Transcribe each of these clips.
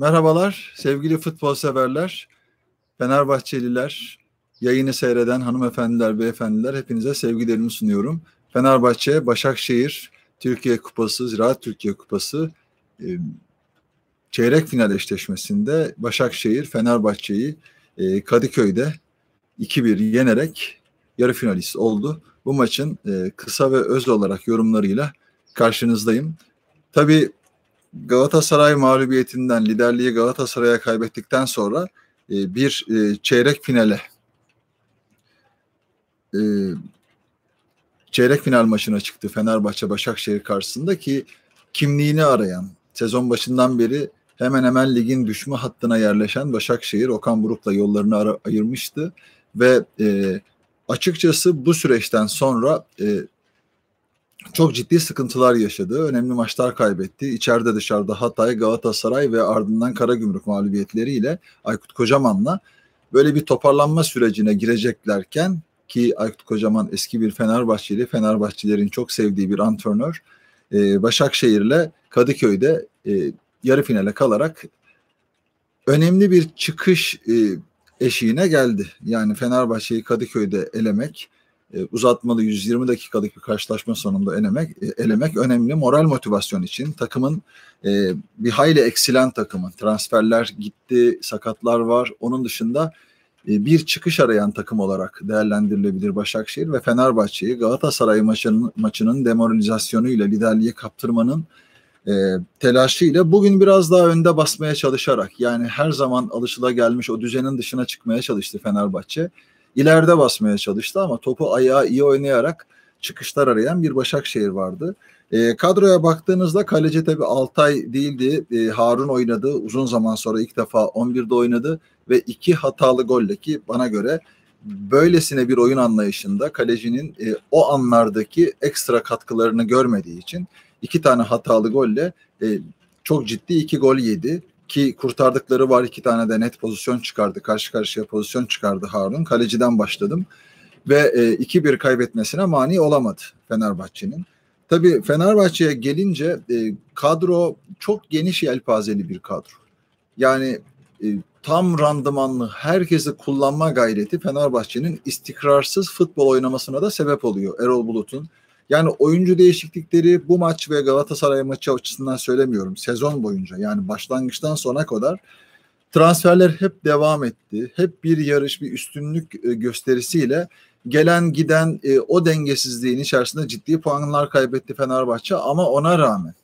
Merhabalar sevgili futbol severler, Fenerbahçeliler, yayını seyreden hanımefendiler, beyefendiler hepinize sevgilerimi sunuyorum. Fenerbahçe, Başakşehir, Türkiye Kupası, Ziraat Türkiye Kupası e, çeyrek final eşleşmesinde Başakşehir Fenerbahçe'yi e, Kadıköy'de 2-1 yenerek yarı finalist oldu. Bu maçın e, kısa ve öz olarak yorumlarıyla karşınızdayım. Tabii Galatasaray mağlubiyetinden liderliği Galatasaray'a kaybettikten sonra e, bir e, çeyrek finale e, çeyrek final maçına çıktı Fenerbahçe Başakşehir karşısında ki kimliğini arayan sezon başından beri hemen hemen ligin düşme hattına yerleşen Başakşehir Okan Buruk'la yollarını ara, ayırmıştı ve e, açıkçası bu süreçten sonra e, çok ciddi sıkıntılar yaşadı. Önemli maçlar kaybetti. İçeride dışarıda Hatay, Galatasaray ve ardından Karagümrük mağlubiyetleriyle Aykut Kocaman'la böyle bir toparlanma sürecine gireceklerken ki Aykut Kocaman eski bir Fenerbahçeli, Fenerbahçelerin çok sevdiği bir antrenör. E, Başakşehir'le Kadıköy'de e, yarı finale kalarak önemli bir çıkış e, eşiğine geldi. Yani Fenerbahçe'yi Kadıköy'de elemek e, uzatmalı 120 dakikalık bir karşılaşma sonunda elemek, e, elemek önemli moral motivasyon için. Takımın e, bir hayli eksilen takımın. Transferler gitti, sakatlar var. Onun dışında bir çıkış arayan takım olarak değerlendirilebilir Başakşehir ve Fenerbahçe'yi Galatasaray maçının, maçının demoralizasyonuyla liderliği kaptırmanın e, telaşıyla bugün biraz daha önde basmaya çalışarak yani her zaman alışıla gelmiş o düzenin dışına çıkmaya çalıştı Fenerbahçe ileride basmaya çalıştı ama topu ayağı iyi oynayarak çıkışlar arayan bir Başakşehir vardı. E, kadroya baktığınızda kaleci tabi Altay değildi. E, Harun oynadı. Uzun zaman sonra ilk defa 11'de oynadı ve iki hatalı golle ki bana göre böylesine bir oyun anlayışında kalecinin e, o anlardaki ekstra katkılarını görmediği için iki tane hatalı golle e, çok ciddi iki gol yedi ki kurtardıkları var iki tane de net pozisyon çıkardı. Karşı karşıya pozisyon çıkardı Harun. Kaleciden başladım ve e, 2-1 kaybetmesine mani olamadı Fenerbahçe'nin. Tabii Fenerbahçe'ye gelince e, kadro çok geniş yelpazeli bir kadro. Yani e, tam randımanlı herkesi kullanma gayreti Fenerbahçe'nin istikrarsız futbol oynamasına da sebep oluyor Erol Bulut'un. Yani oyuncu değişiklikleri bu maç ve Galatasaray maçı açısından söylemiyorum. Sezon boyunca yani başlangıçtan sona kadar transferler hep devam etti. Hep bir yarış, bir üstünlük e, gösterisiyle gelen giden e, o dengesizliğin içerisinde ciddi puanlar kaybetti Fenerbahçe ama ona rağmen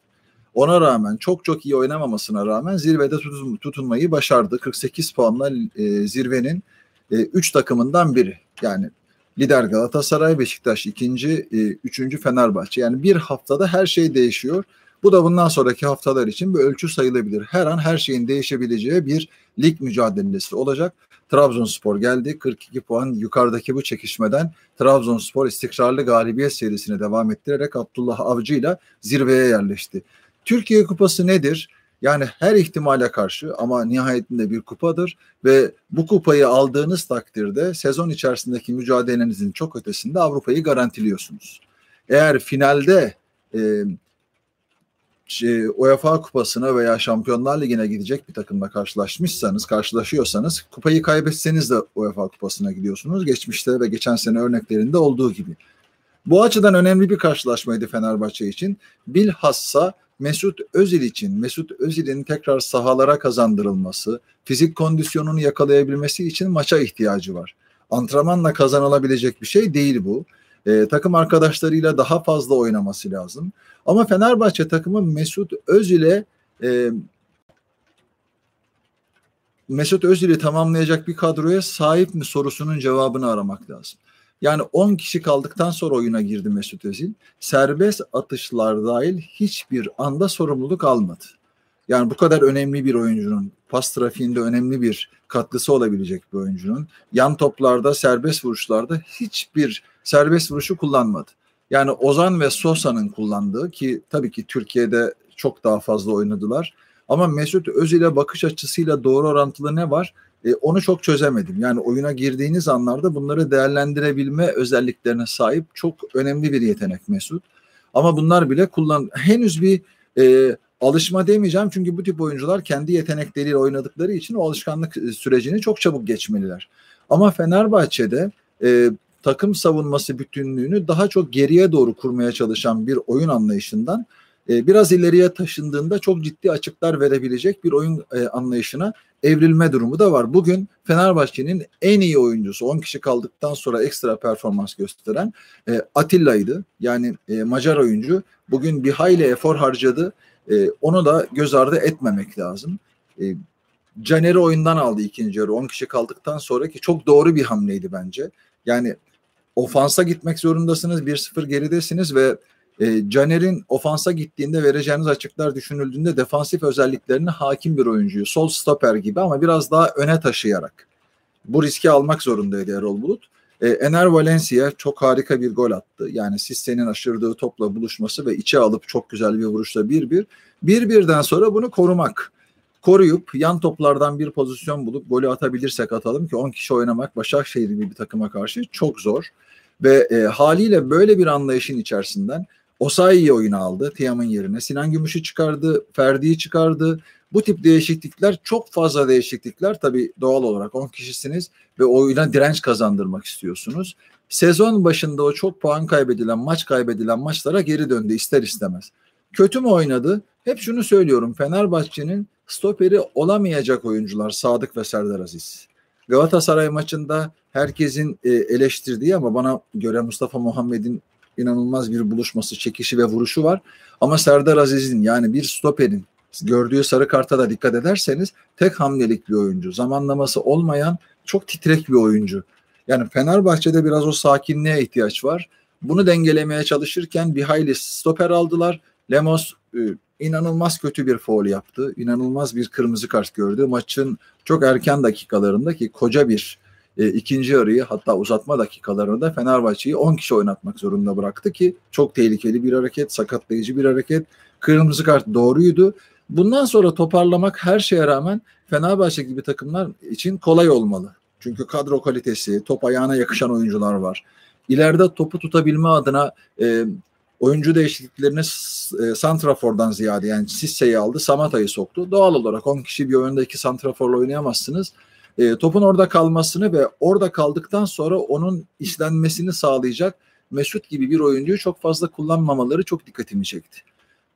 ona rağmen çok çok iyi oynamamasına rağmen zirvede tutun, tutunmayı başardı. 48 puanla e, zirvenin 3 e, takımından biri. Yani Lider Galatasaray, Beşiktaş ikinci, e, üçüncü Fenerbahçe. Yani bir haftada her şey değişiyor. Bu da bundan sonraki haftalar için bir ölçü sayılabilir. Her an her şeyin değişebileceği bir lig mücadelesi olacak. Trabzonspor geldi. 42 puan yukarıdaki bu çekişmeden Trabzonspor istikrarlı galibiyet serisine devam ettirerek Abdullah Avcı ile zirveye yerleşti. Türkiye Kupası nedir? Yani her ihtimale karşı ama nihayetinde bir kupadır ve bu kupayı aldığınız takdirde sezon içerisindeki mücadelenizin çok ötesinde Avrupa'yı garantiliyorsunuz. Eğer finalde e, şey, UEFA kupasına veya Şampiyonlar Ligi'ne gidecek bir takımla karşılaşmışsanız, karşılaşıyorsanız kupayı kaybetseniz de UEFA kupasına gidiyorsunuz. Geçmişte ve geçen sene örneklerinde olduğu gibi. Bu açıdan önemli bir karşılaşmaydı Fenerbahçe için. Bilhassa Mesut Özil için Mesut Özil'in tekrar sahalara kazandırılması, fizik kondisyonunu yakalayabilmesi için maça ihtiyacı var. Antrenmanla kazanılabilecek bir şey değil bu. Ee, takım arkadaşlarıyla daha fazla oynaması lazım. Ama Fenerbahçe takımı Mesut Özil'e e, Mesut Özil'i tamamlayacak bir kadroya sahip mi sorusunun cevabını aramak lazım. Yani 10 kişi kaldıktan sonra oyuna girdi Mesut Özil. Serbest atışlar dahil hiçbir anda sorumluluk almadı. Yani bu kadar önemli bir oyuncunun pas trafiğinde önemli bir katkısı olabilecek bir oyuncunun yan toplarda serbest vuruşlarda hiçbir serbest vuruşu kullanmadı. Yani Ozan ve Sosa'nın kullandığı ki tabii ki Türkiye'de çok daha fazla oynadılar. Ama Mesut Özil'e bakış açısıyla doğru orantılı ne var? E, onu çok çözemedim. Yani oyuna girdiğiniz anlarda bunları değerlendirebilme özelliklerine sahip çok önemli bir yetenek Mesut. Ama bunlar bile kullan henüz bir e, alışma demeyeceğim çünkü bu tip oyuncular kendi yetenekleriyle oynadıkları için o alışkanlık e, sürecini çok çabuk geçmeliler. Ama Fenerbahçe'de e, takım savunması bütünlüğünü daha çok geriye doğru kurmaya çalışan bir oyun anlayışından e, biraz ileriye taşındığında çok ciddi açıklar verebilecek bir oyun e, anlayışına evrilme durumu da var. Bugün Fenerbahçe'nin en iyi oyuncusu 10 kişi kaldıktan sonra ekstra performans gösteren e, Atilla'ydı. Yani e, Macar oyuncu bugün bir hayli efor harcadı. Onu da göz ardı etmemek lazım. Caner'i oyundan aldı ikinci yarı 10 kişi kaldıktan sonra ki çok doğru bir hamleydi bence. Yani ofansa gitmek zorundasınız 1-0 geridesiniz ve e, Caner'in ofansa gittiğinde vereceğiniz açıklar düşünüldüğünde defansif özelliklerine hakim bir oyuncuyu. Sol stoper gibi ama biraz daha öne taşıyarak. Bu riski almak zorundaydı Erol Bulut. E, Ener Valencia çok harika bir gol attı. Yani Sisse'nin aşırdığı topla buluşması ve içe alıp çok güzel bir vuruşla 1-1. 1-1'den sonra bunu korumak. Koruyup yan toplardan bir pozisyon bulup golü atabilirsek atalım ki 10 kişi oynamak Başakşehir gibi bir takıma karşı çok zor. Ve e, haliyle böyle bir anlayışın içerisinden Osayi'yi oyuna aldı Tiam'ın yerine. Sinan Gümüş'ü çıkardı, Ferdi'yi çıkardı. Bu tip değişiklikler çok fazla değişiklikler tabii doğal olarak 10 kişisiniz ve oyuna direnç kazandırmak istiyorsunuz. Sezon başında o çok puan kaybedilen, maç kaybedilen maçlara geri döndü ister istemez. Kötü mü oynadı? Hep şunu söylüyorum. Fenerbahçe'nin stoperi olamayacak oyuncular Sadık ve Serdar Aziz. Galatasaray maçında herkesin e, eleştirdiği ama bana göre Mustafa Muhammed'in inanılmaz bir buluşması, çekişi ve vuruşu var. Ama Serdar Aziz'in yani bir stoperin gördüğü sarı karta da dikkat ederseniz tek hamlelik bir oyuncu. Zamanlaması olmayan çok titrek bir oyuncu. Yani Fenerbahçe'de biraz o sakinliğe ihtiyaç var. Bunu dengelemeye çalışırken bir hayli stoper aldılar. Lemos e, inanılmaz kötü bir foul yaptı. İnanılmaz bir kırmızı kart gördü. Maçın çok erken dakikalarında ki koca bir e, ikinci yarıyı hatta uzatma dakikalarında Fenerbahçe'yi 10 kişi oynatmak zorunda bıraktı ki çok tehlikeli bir hareket, sakatlayıcı bir hareket. Kırmızı kart doğruydu. Bundan sonra toparlamak her şeye rağmen Fenerbahçe gibi takımlar için kolay olmalı. Çünkü kadro kalitesi, top ayağına yakışan oyuncular var. İleride topu tutabilme adına e, oyuncu değişikliklerini e, Santrafor'dan ziyade yani Sisse'yi aldı, Samata'yı soktu. Doğal olarak 10 kişi bir oyunda iki Santrafor'la oynayamazsınız e, topun orada kalmasını ve orada kaldıktan sonra onun işlenmesini sağlayacak Mesut gibi bir oyuncuyu çok fazla kullanmamaları çok dikkatimi çekti.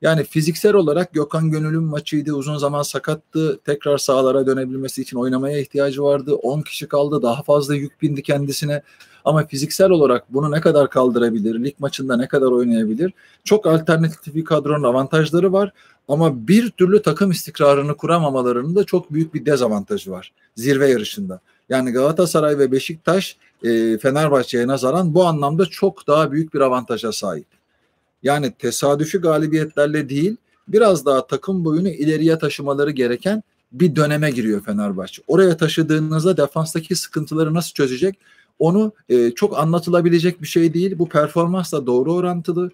Yani fiziksel olarak Gökhan Gönül'ün maçıydı. Uzun zaman sakattı. Tekrar sahalara dönebilmesi için oynamaya ihtiyacı vardı. 10 kişi kaldı. Daha fazla yük bindi kendisine. Ama fiziksel olarak bunu ne kadar kaldırabilir? Lig maçında ne kadar oynayabilir? Çok alternatif bir kadronun avantajları var. Ama bir türlü takım istikrarını kuramamalarının da çok büyük bir dezavantajı var zirve yarışında. Yani Galatasaray ve Beşiktaş e, Fenerbahçe'ye nazaran bu anlamda çok daha büyük bir avantaja sahip. Yani tesadüfi galibiyetlerle değil biraz daha takım boyunu ileriye taşımaları gereken bir döneme giriyor Fenerbahçe. Oraya taşıdığınızda defanstaki sıkıntıları nasıl çözecek? Onu e, çok anlatılabilecek bir şey değil. Bu performansla doğru orantılı.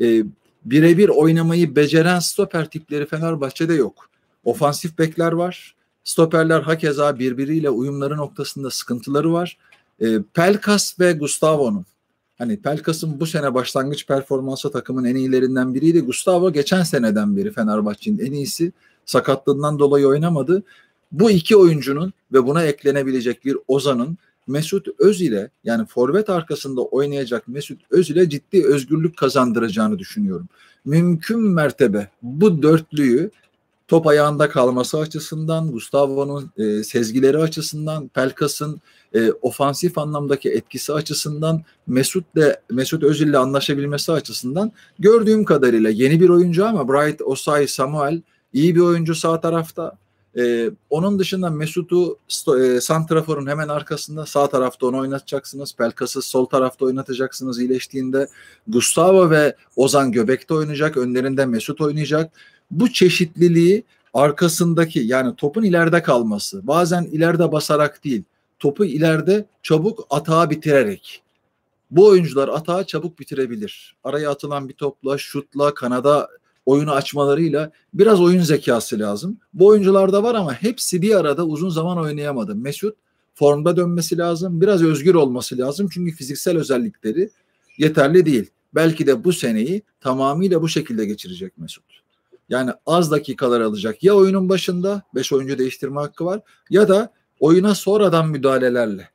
E, birebir oynamayı beceren stoper tipleri Fenerbahçe'de yok. Ofansif bekler var. Stoperler hakeza birbiriyle uyumları noktasında sıkıntıları var. E, Pelkas ve Gustavo'nun hani Pelkas'ın bu sene başlangıç performansı takımın en iyilerinden biriydi. Gustavo geçen seneden beri Fenerbahçe'nin en iyisi. Sakatlığından dolayı oynamadı. Bu iki oyuncunun ve buna eklenebilecek bir Ozan'ın Mesut Özil'e yani forvet arkasında oynayacak Mesut Özil'e ciddi özgürlük kazandıracağını düşünüyorum. Mümkün mertebe bu dörtlüyü top ayağında kalması açısından, Gustavo'nun e, sezgileri açısından, Pelkas'ın e, ofansif anlamdaki etkisi açısından, Mesut de Mesut Özil'le anlaşabilmesi açısından gördüğüm kadarıyla yeni bir oyuncu ama Bright Osay Samuel iyi bir oyuncu sağ tarafta. Ee, onun dışında Mesut'u e, Santrafor'un hemen arkasında sağ tarafta onu oynatacaksınız. Pelkas'ı sol tarafta oynatacaksınız iyileştiğinde. Gustavo ve Ozan göbekte oynayacak. Önlerinde Mesut oynayacak. Bu çeşitliliği arkasındaki yani topun ileride kalması. Bazen ileride basarak değil. Topu ileride çabuk atağa bitirerek. Bu oyuncular atağı çabuk bitirebilir. Araya atılan bir topla, şutla, kanada oyunu açmalarıyla biraz oyun zekası lazım. Bu oyuncularda var ama hepsi bir arada uzun zaman oynayamadı. Mesut formda dönmesi lazım. Biraz özgür olması lazım. Çünkü fiziksel özellikleri yeterli değil. Belki de bu seneyi tamamıyla bu şekilde geçirecek Mesut. Yani az dakikalar alacak. Ya oyunun başında 5 oyuncu değiştirme hakkı var ya da oyuna sonradan müdahalelerle.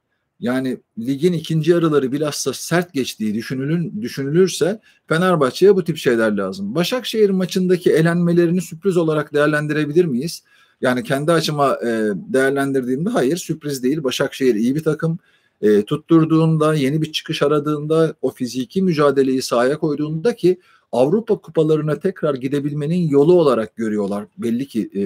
Yani ligin ikinci yarıları bilhassa sert geçtiği düşünülün, düşünülürse Fenerbahçe'ye bu tip şeyler lazım. Başakşehir maçındaki elenmelerini sürpriz olarak değerlendirebilir miyiz? Yani kendi açıma e, değerlendirdiğimde hayır sürpriz değil. Başakşehir iyi bir takım. E, tutturduğunda, yeni bir çıkış aradığında, o fiziki mücadeleyi sahaya koyduğunda ki Avrupa kupalarına tekrar gidebilmenin yolu olarak görüyorlar. Belli ki e,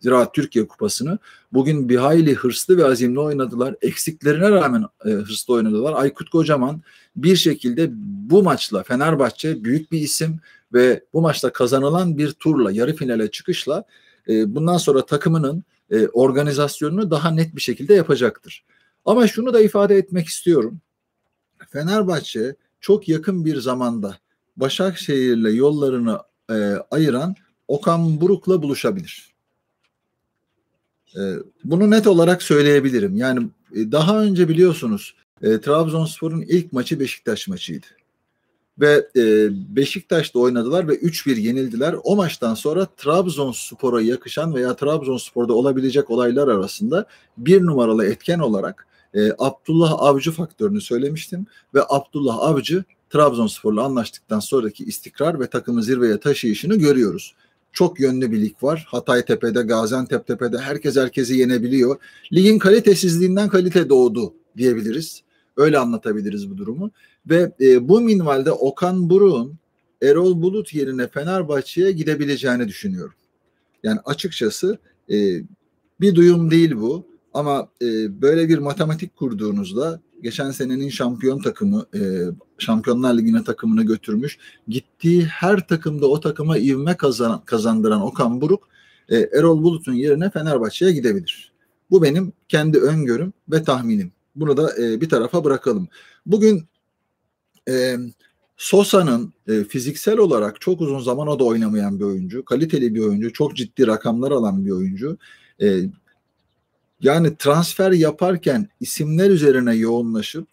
Ziraat Türkiye Kupası'nı. Bugün bir hayli hırslı ve azimli oynadılar. Eksiklerine rağmen e, hırslı oynadılar. Aykut Kocaman bir şekilde bu maçla Fenerbahçe büyük bir isim ve bu maçta kazanılan bir turla yarı finale çıkışla e, bundan sonra takımının e, organizasyonunu daha net bir şekilde yapacaktır. Ama şunu da ifade etmek istiyorum. Fenerbahçe çok yakın bir zamanda Başakşehir'le yollarını e, ayıran Okan Buruk'la buluşabilir. E, bunu net olarak söyleyebilirim. Yani e, daha önce biliyorsunuz e, Trabzonspor'un ilk maçı Beşiktaş maçıydı. Ve e, Beşiktaş'ta oynadılar ve 3-1 yenildiler. O maçtan sonra Trabzonspor'a yakışan veya Trabzonspor'da olabilecek olaylar arasında bir numaralı etken olarak e, Abdullah Avcı faktörünü söylemiştim. Ve Abdullah Avcı Trabzonspor'la anlaştıktan sonraki istikrar ve takımı zirveye taşıyışını görüyoruz. Çok yönlü bir lig var. Hatay Tepe'de, Gaziantep Tepe'de herkes herkesi yenebiliyor. Ligin kalitesizliğinden kalite doğdu diyebiliriz. Öyle anlatabiliriz bu durumu. Ve e, bu minvalde Okan Buruk'un Erol Bulut yerine Fenerbahçe'ye gidebileceğini düşünüyorum. Yani açıkçası e, bir duyum değil bu. Ama e, böyle bir matematik kurduğunuzda geçen senenin şampiyon takımı, e, Şampiyonlar Ligi'ne takımını götürmüş. Gittiği her takımda o takıma ivme kazan, kazandıran Okan Buruk, e, Erol Bulut'un yerine Fenerbahçe'ye gidebilir. Bu benim kendi öngörüm ve tahminim. Bunu da e, bir tarafa bırakalım. Bugün e, Sosa'nın e, fiziksel olarak çok uzun zaman o da oynamayan bir oyuncu. Kaliteli bir oyuncu. Çok ciddi rakamlar alan bir oyuncu. E, yani transfer yaparken isimler üzerine yoğunlaşıp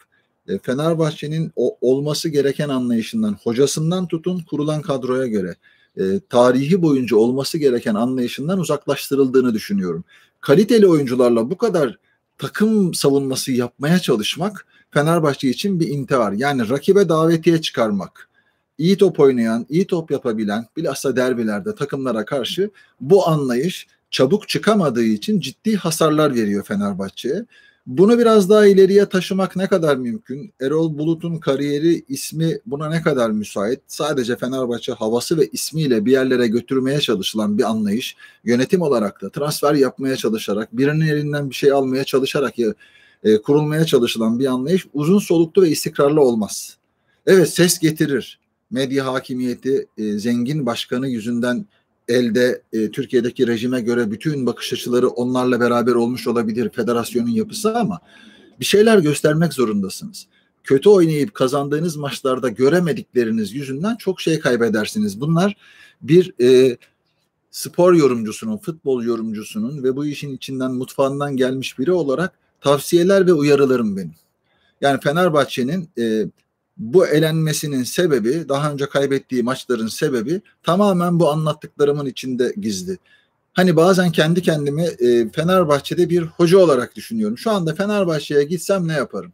e, Fenerbahçe'nin o, olması gereken anlayışından, hocasından tutun kurulan kadroya göre e, tarihi boyunca olması gereken anlayışından uzaklaştırıldığını düşünüyorum. Kaliteli oyuncularla bu kadar takım savunması yapmaya çalışmak Fenerbahçe için bir intihar. Yani rakibe davetiye çıkarmak. İyi top oynayan, iyi top yapabilen, bilhassa derbilerde takımlara karşı bu anlayış çabuk çıkamadığı için ciddi hasarlar veriyor Fenerbahçe'ye. Bunu biraz daha ileriye taşımak ne kadar mümkün? Erol Bulut'un kariyeri, ismi buna ne kadar müsait? Sadece Fenerbahçe havası ve ismiyle bir yerlere götürmeye çalışılan bir anlayış. Yönetim olarak da transfer yapmaya çalışarak, birinin elinden bir şey almaya çalışarak ya, e, kurulmaya çalışılan bir anlayış uzun soluklu ve istikrarlı olmaz. Evet ses getirir. Medya hakimiyeti, e, zengin başkanı yüzünden elde e, Türkiye'deki rejime göre bütün bakış açıları onlarla beraber olmuş olabilir federasyonun yapısı ama bir şeyler göstermek zorundasınız. Kötü oynayıp kazandığınız maçlarda göremedikleriniz yüzünden çok şey kaybedersiniz. Bunlar bir e, spor yorumcusunun, futbol yorumcusunun ve bu işin içinden mutfağından gelmiş biri olarak tavsiyeler ve uyarılarım benim. Yani Fenerbahçe'nin e, bu elenmesinin sebebi, daha önce kaybettiği maçların sebebi tamamen bu anlattıklarımın içinde gizli. Hani bazen kendi kendimi e, Fenerbahçe'de bir hoca olarak düşünüyorum. Şu anda Fenerbahçe'ye gitsem ne yaparım?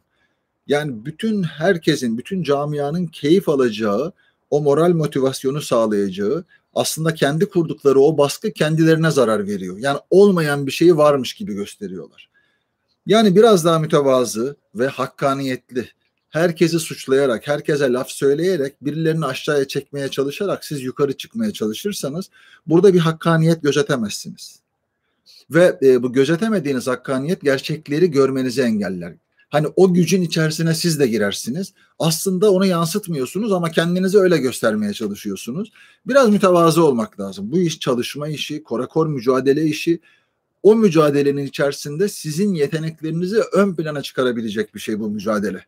Yani bütün herkesin, bütün camianın keyif alacağı, o moral motivasyonu sağlayacağı, aslında kendi kurdukları o baskı kendilerine zarar veriyor. Yani olmayan bir şeyi varmış gibi gösteriyorlar. Yani biraz daha mütevazı ve hakkaniyetli herkesi suçlayarak, herkese laf söyleyerek, birilerini aşağıya çekmeye çalışarak siz yukarı çıkmaya çalışırsanız burada bir hakkaniyet gözetemezsiniz. Ve e, bu gözetemediğiniz hakkaniyet gerçekleri görmenizi engeller. Hani o gücün içerisine siz de girersiniz. Aslında onu yansıtmıyorsunuz ama kendinizi öyle göstermeye çalışıyorsunuz. Biraz mütevazı olmak lazım. Bu iş çalışma işi, korakor mücadele işi. O mücadelenin içerisinde sizin yeteneklerinizi ön plana çıkarabilecek bir şey bu mücadele.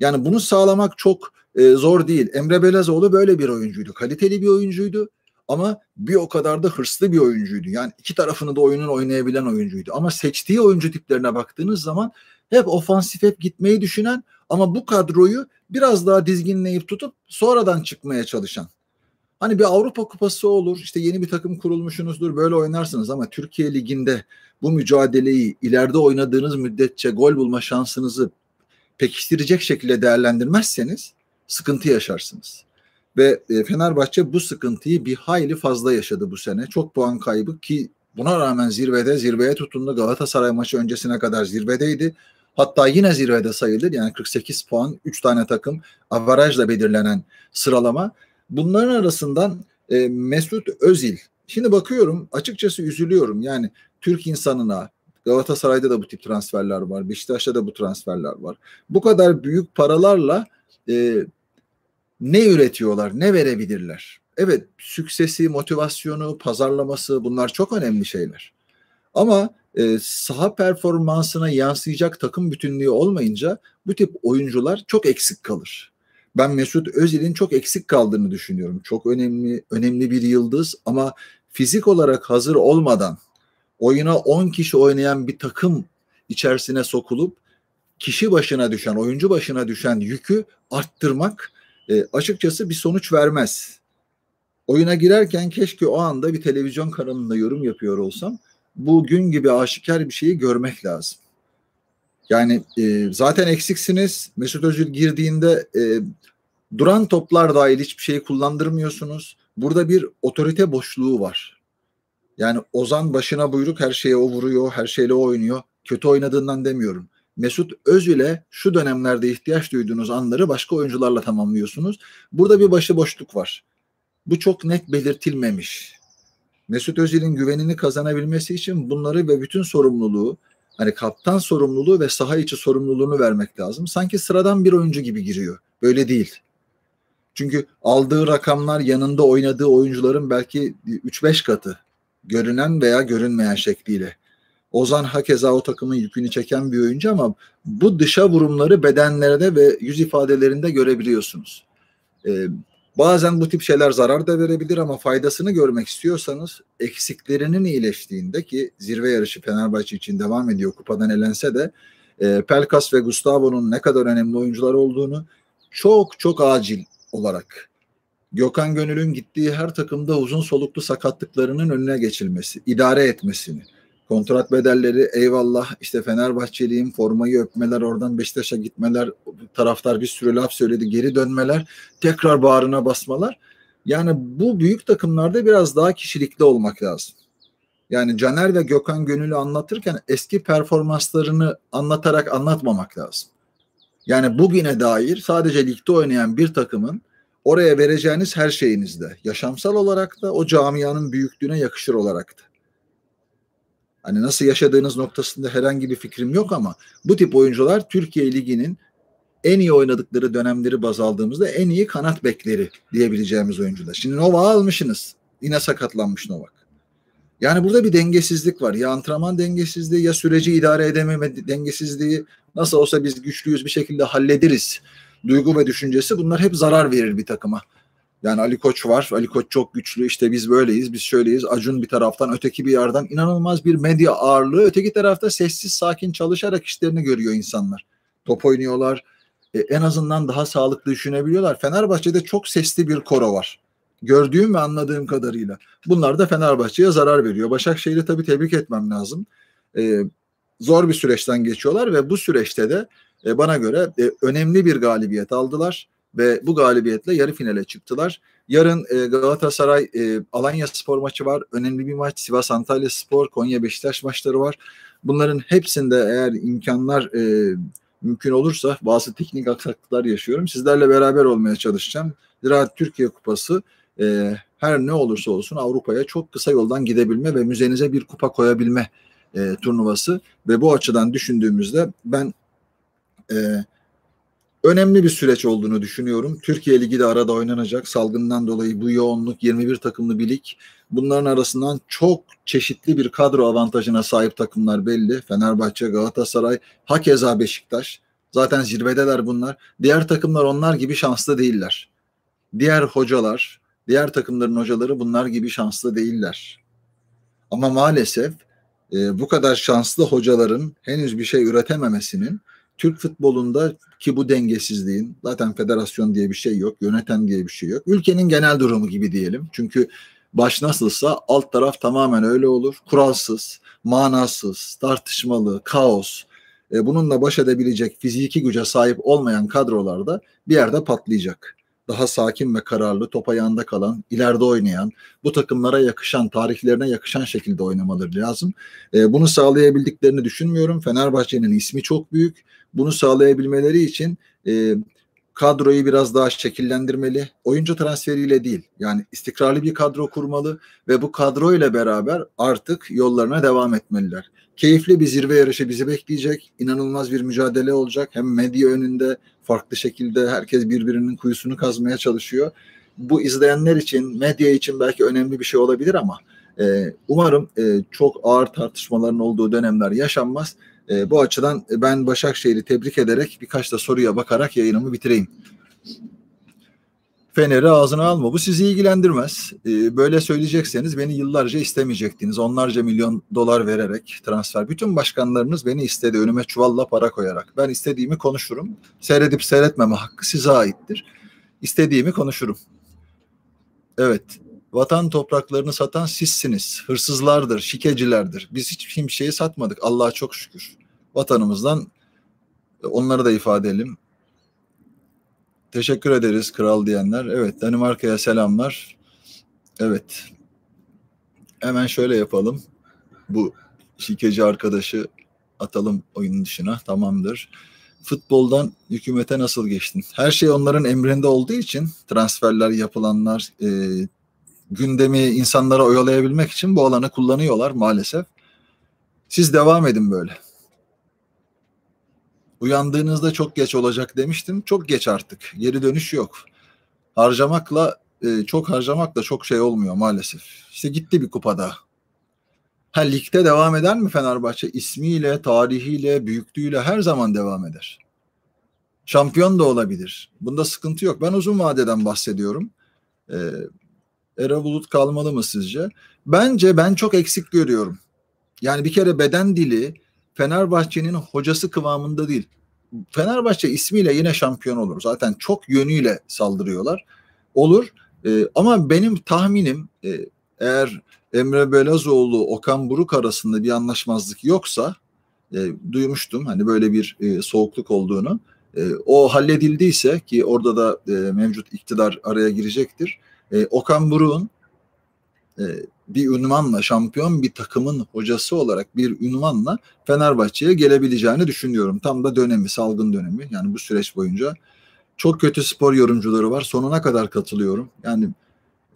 Yani bunu sağlamak çok e, zor değil. Emre Belezoğlu böyle bir oyuncuydu. Kaliteli bir oyuncuydu ama bir o kadar da hırslı bir oyuncuydu. Yani iki tarafını da oyunun oynayabilen oyuncuydu. Ama seçtiği oyuncu tiplerine baktığınız zaman hep ofansif hep gitmeyi düşünen ama bu kadroyu biraz daha dizginleyip tutup sonradan çıkmaya çalışan. Hani bir Avrupa Kupası olur, işte yeni bir takım kurulmuşsunuzdur, böyle oynarsınız ama Türkiye Ligi'nde bu mücadeleyi ileride oynadığınız müddetçe gol bulma şansınızı pekiştirecek şekilde değerlendirmezseniz sıkıntı yaşarsınız. Ve e, Fenerbahçe bu sıkıntıyı bir hayli fazla yaşadı bu sene. Çok puan kaybı ki buna rağmen zirvede, zirveye tutundu. Galatasaray maçı öncesine kadar zirvedeydi. Hatta yine zirvede sayılır. Yani 48 puan, 3 tane takım, avarajla belirlenen sıralama. Bunların arasından e, Mesut Özil. Şimdi bakıyorum açıkçası üzülüyorum. Yani Türk insanına Galatasaray'da da bu tip transferler var. Beşiktaş'ta da bu transferler var. Bu kadar büyük paralarla e, ne üretiyorlar, ne verebilirler? Evet, süksesi, motivasyonu, pazarlaması bunlar çok önemli şeyler. Ama e, saha performansına yansıyacak takım bütünlüğü olmayınca bu tip oyuncular çok eksik kalır. Ben Mesut Özil'in çok eksik kaldığını düşünüyorum. Çok önemli önemli bir yıldız ama fizik olarak hazır olmadan oyuna 10 kişi oynayan bir takım içerisine sokulup kişi başına düşen, oyuncu başına düşen yükü arttırmak e, açıkçası bir sonuç vermez. Oyuna girerken keşke o anda bir televizyon kanalında yorum yapıyor olsam bugün gibi aşikar bir şeyi görmek lazım. Yani e, zaten eksiksiniz. Mesut Özil girdiğinde e, duran toplar dahil hiçbir şeyi kullandırmıyorsunuz. Burada bir otorite boşluğu var. Yani Ozan başına buyruk her şeye o vuruyor, her şeyle o oynuyor. Kötü oynadığından demiyorum. Mesut Özil'e şu dönemlerde ihtiyaç duyduğunuz anları başka oyuncularla tamamlıyorsunuz. Burada bir başıboşluk var. Bu çok net belirtilmemiş. Mesut Özil'in güvenini kazanabilmesi için bunları ve bütün sorumluluğu hani kaptan sorumluluğu ve saha içi sorumluluğunu vermek lazım. Sanki sıradan bir oyuncu gibi giriyor. Böyle değil. Çünkü aldığı rakamlar yanında oynadığı oyuncuların belki 3-5 katı görünen veya görünmeyen şekliyle. Ozan hakeza o takımın yükünü çeken bir oyuncu ama bu dışa vurumları bedenlerde ve yüz ifadelerinde görebiliyorsunuz. Ee, bazen bu tip şeyler zarar da verebilir ama faydasını görmek istiyorsanız eksiklerinin iyileştiğinde ki zirve yarışı Fenerbahçe için devam ediyor kupadan elense de e, Pelkas ve Gustavo'nun ne kadar önemli oyuncular olduğunu çok çok acil olarak Gökhan Gönül'ün gittiği her takımda uzun soluklu sakatlıklarının önüne geçilmesi, idare etmesini, kontrat bedelleri eyvallah işte Fenerbahçeliyim formayı öpmeler oradan Beşiktaş'a gitmeler taraftar bir sürü laf söyledi geri dönmeler tekrar bağrına basmalar yani bu büyük takımlarda biraz daha kişilikli olmak lazım. Yani Caner ve Gökhan Gönül'ü anlatırken eski performanslarını anlatarak anlatmamak lazım. Yani bugüne dair sadece ligde oynayan bir takımın oraya vereceğiniz her şeyinizde yaşamsal olarak da o camianın büyüklüğüne yakışır olarak da. Hani nasıl yaşadığınız noktasında herhangi bir fikrim yok ama bu tip oyuncular Türkiye Ligi'nin en iyi oynadıkları dönemleri baz aldığımızda en iyi kanat bekleri diyebileceğimiz oyuncular. Şimdi Nova almışsınız. Yine sakatlanmış Novak. Yani burada bir dengesizlik var. Ya antrenman dengesizliği ya süreci idare edememe dengesizliği. Nasıl olsa biz güçlüyüz bir şekilde hallederiz. Duygu ve düşüncesi bunlar hep zarar verir bir takıma. Yani Ali Koç var. Ali Koç çok güçlü. İşte biz böyleyiz, biz şöyleyiz. Acun bir taraftan, öteki bir yerden inanılmaz bir medya ağırlığı. Öteki tarafta sessiz, sakin çalışarak işlerini görüyor insanlar. Top oynuyorlar. E, en azından daha sağlıklı düşünebiliyorlar. Fenerbahçe'de çok sesli bir koro var. Gördüğüm ve anladığım kadarıyla. Bunlar da Fenerbahçe'ye zarar veriyor. Başakşehir'i tabii tebrik etmem lazım. E, zor bir süreçten geçiyorlar ve bu süreçte de e, bana göre e, önemli bir galibiyet aldılar ve bu galibiyetle yarı finale çıktılar. Yarın e, Galatasaray e, Alanya Spor maçı var. Önemli bir maç. Sivas Antalya Spor, Konya Beşiktaş maçları var. Bunların hepsinde eğer imkanlar e, mümkün olursa bazı teknik aksaklıklar yaşıyorum. Sizlerle beraber olmaya çalışacağım. Ziraat Türkiye Kupası e, her ne olursa olsun Avrupa'ya çok kısa yoldan gidebilme ve müzenize bir kupa koyabilme e, turnuvası ve bu açıdan düşündüğümüzde ben e, önemli bir süreç olduğunu düşünüyorum. Türkiye Ligi de arada oynanacak. Salgından dolayı bu yoğunluk 21 takımlı bir lig. Bunların arasından çok çeşitli bir kadro avantajına sahip takımlar belli. Fenerbahçe, Galatasaray, hakeza Beşiktaş. Zaten zirvedeler bunlar. Diğer takımlar onlar gibi şanslı değiller. Diğer hocalar, diğer takımların hocaları bunlar gibi şanslı değiller. Ama maalesef e, bu kadar şanslı hocaların henüz bir şey üretememesinin Türk futbolunda ki bu dengesizliğin zaten federasyon diye bir şey yok, yöneten diye bir şey yok. Ülkenin genel durumu gibi diyelim. Çünkü baş nasılsa alt taraf tamamen öyle olur. Kuralsız, manasız, tartışmalı, kaos. E, bununla baş edebilecek fiziki güce sahip olmayan kadrolarda bir yerde patlayacak. Daha sakin ve kararlı, top ayağında kalan, ileride oynayan, bu takımlara yakışan, tarihlerine yakışan şekilde oynamaları lazım. E, bunu sağlayabildiklerini düşünmüyorum. Fenerbahçe'nin ismi çok büyük. Bunu sağlayabilmeleri için e, kadroyu biraz daha şekillendirmeli. Oyuncu transferiyle değil. Yani istikrarlı bir kadro kurmalı ve bu kadro ile beraber artık yollarına devam etmeliler. Keyifli bir zirve yarışı bizi bekleyecek. İnanılmaz bir mücadele olacak. Hem medya önünde farklı şekilde herkes birbirinin kuyusunu kazmaya çalışıyor. Bu izleyenler için, medya için belki önemli bir şey olabilir ama e, umarım e, çok ağır tartışmaların olduğu dönemler yaşanmaz e, bu açıdan ben Başakşehir'i tebrik ederek birkaç da soruya bakarak yayınımı bitireyim. Fener'i ağzına alma. Bu sizi ilgilendirmez. Ee, böyle söyleyecekseniz beni yıllarca istemeyecektiniz. Onlarca milyon dolar vererek transfer. Bütün başkanlarınız beni istedi. Önüme çuvalla para koyarak. Ben istediğimi konuşurum. Seyredip seyretmeme hakkı size aittir. İstediğimi konuşurum. Evet. Vatan topraklarını satan sizsiniz. Hırsızlardır, şikecilerdir. Biz hiç kimseyi satmadık. Allah'a çok şükür. Vatanımızdan onları da ifade edelim. Teşekkür ederiz kral diyenler. Evet Danimarka'ya selamlar. Evet. Hemen şöyle yapalım. Bu şikeci arkadaşı atalım oyunun dışına. Tamamdır. Futboldan hükümete nasıl geçtin? Her şey onların emrinde olduğu için transferler yapılanlar, e, gündemi insanlara oyalayabilmek için bu alanı kullanıyorlar maalesef. Siz devam edin böyle. Uyandığınızda çok geç olacak demiştim. Çok geç artık. Geri dönüş yok. Harcamakla e, çok harcamakla çok şey olmuyor maalesef. İşte gitti bir kupada. Ha ligde devam eder mi Fenerbahçe? İsmiyle, tarihiyle, büyüklüğüyle her zaman devam eder. Şampiyon da olabilir. Bunda sıkıntı yok. Ben uzun vadeden bahsediyorum. Ee, Era Bulut kalmalı mı sizce? Bence ben çok eksik görüyorum. Yani bir kere beden dili Fenerbahçe'nin hocası kıvamında değil. Fenerbahçe ismiyle yine şampiyon olur. Zaten çok yönüyle saldırıyorlar. Olur. E, ama benim tahminim e, eğer Emre Belazoğlu, Okan Buruk arasında bir anlaşmazlık yoksa e, duymuştum hani böyle bir e, soğukluk olduğunu. E, o halledildiyse ki orada da e, mevcut iktidar araya girecektir. E, Okan Buruk'un e, bir ünvanla şampiyon bir takımın hocası olarak bir ünvanla Fenerbahçe'ye gelebileceğini düşünüyorum. Tam da dönemi, salgın dönemi yani bu süreç boyunca. Çok kötü spor yorumcuları var. Sonuna kadar katılıyorum. Yani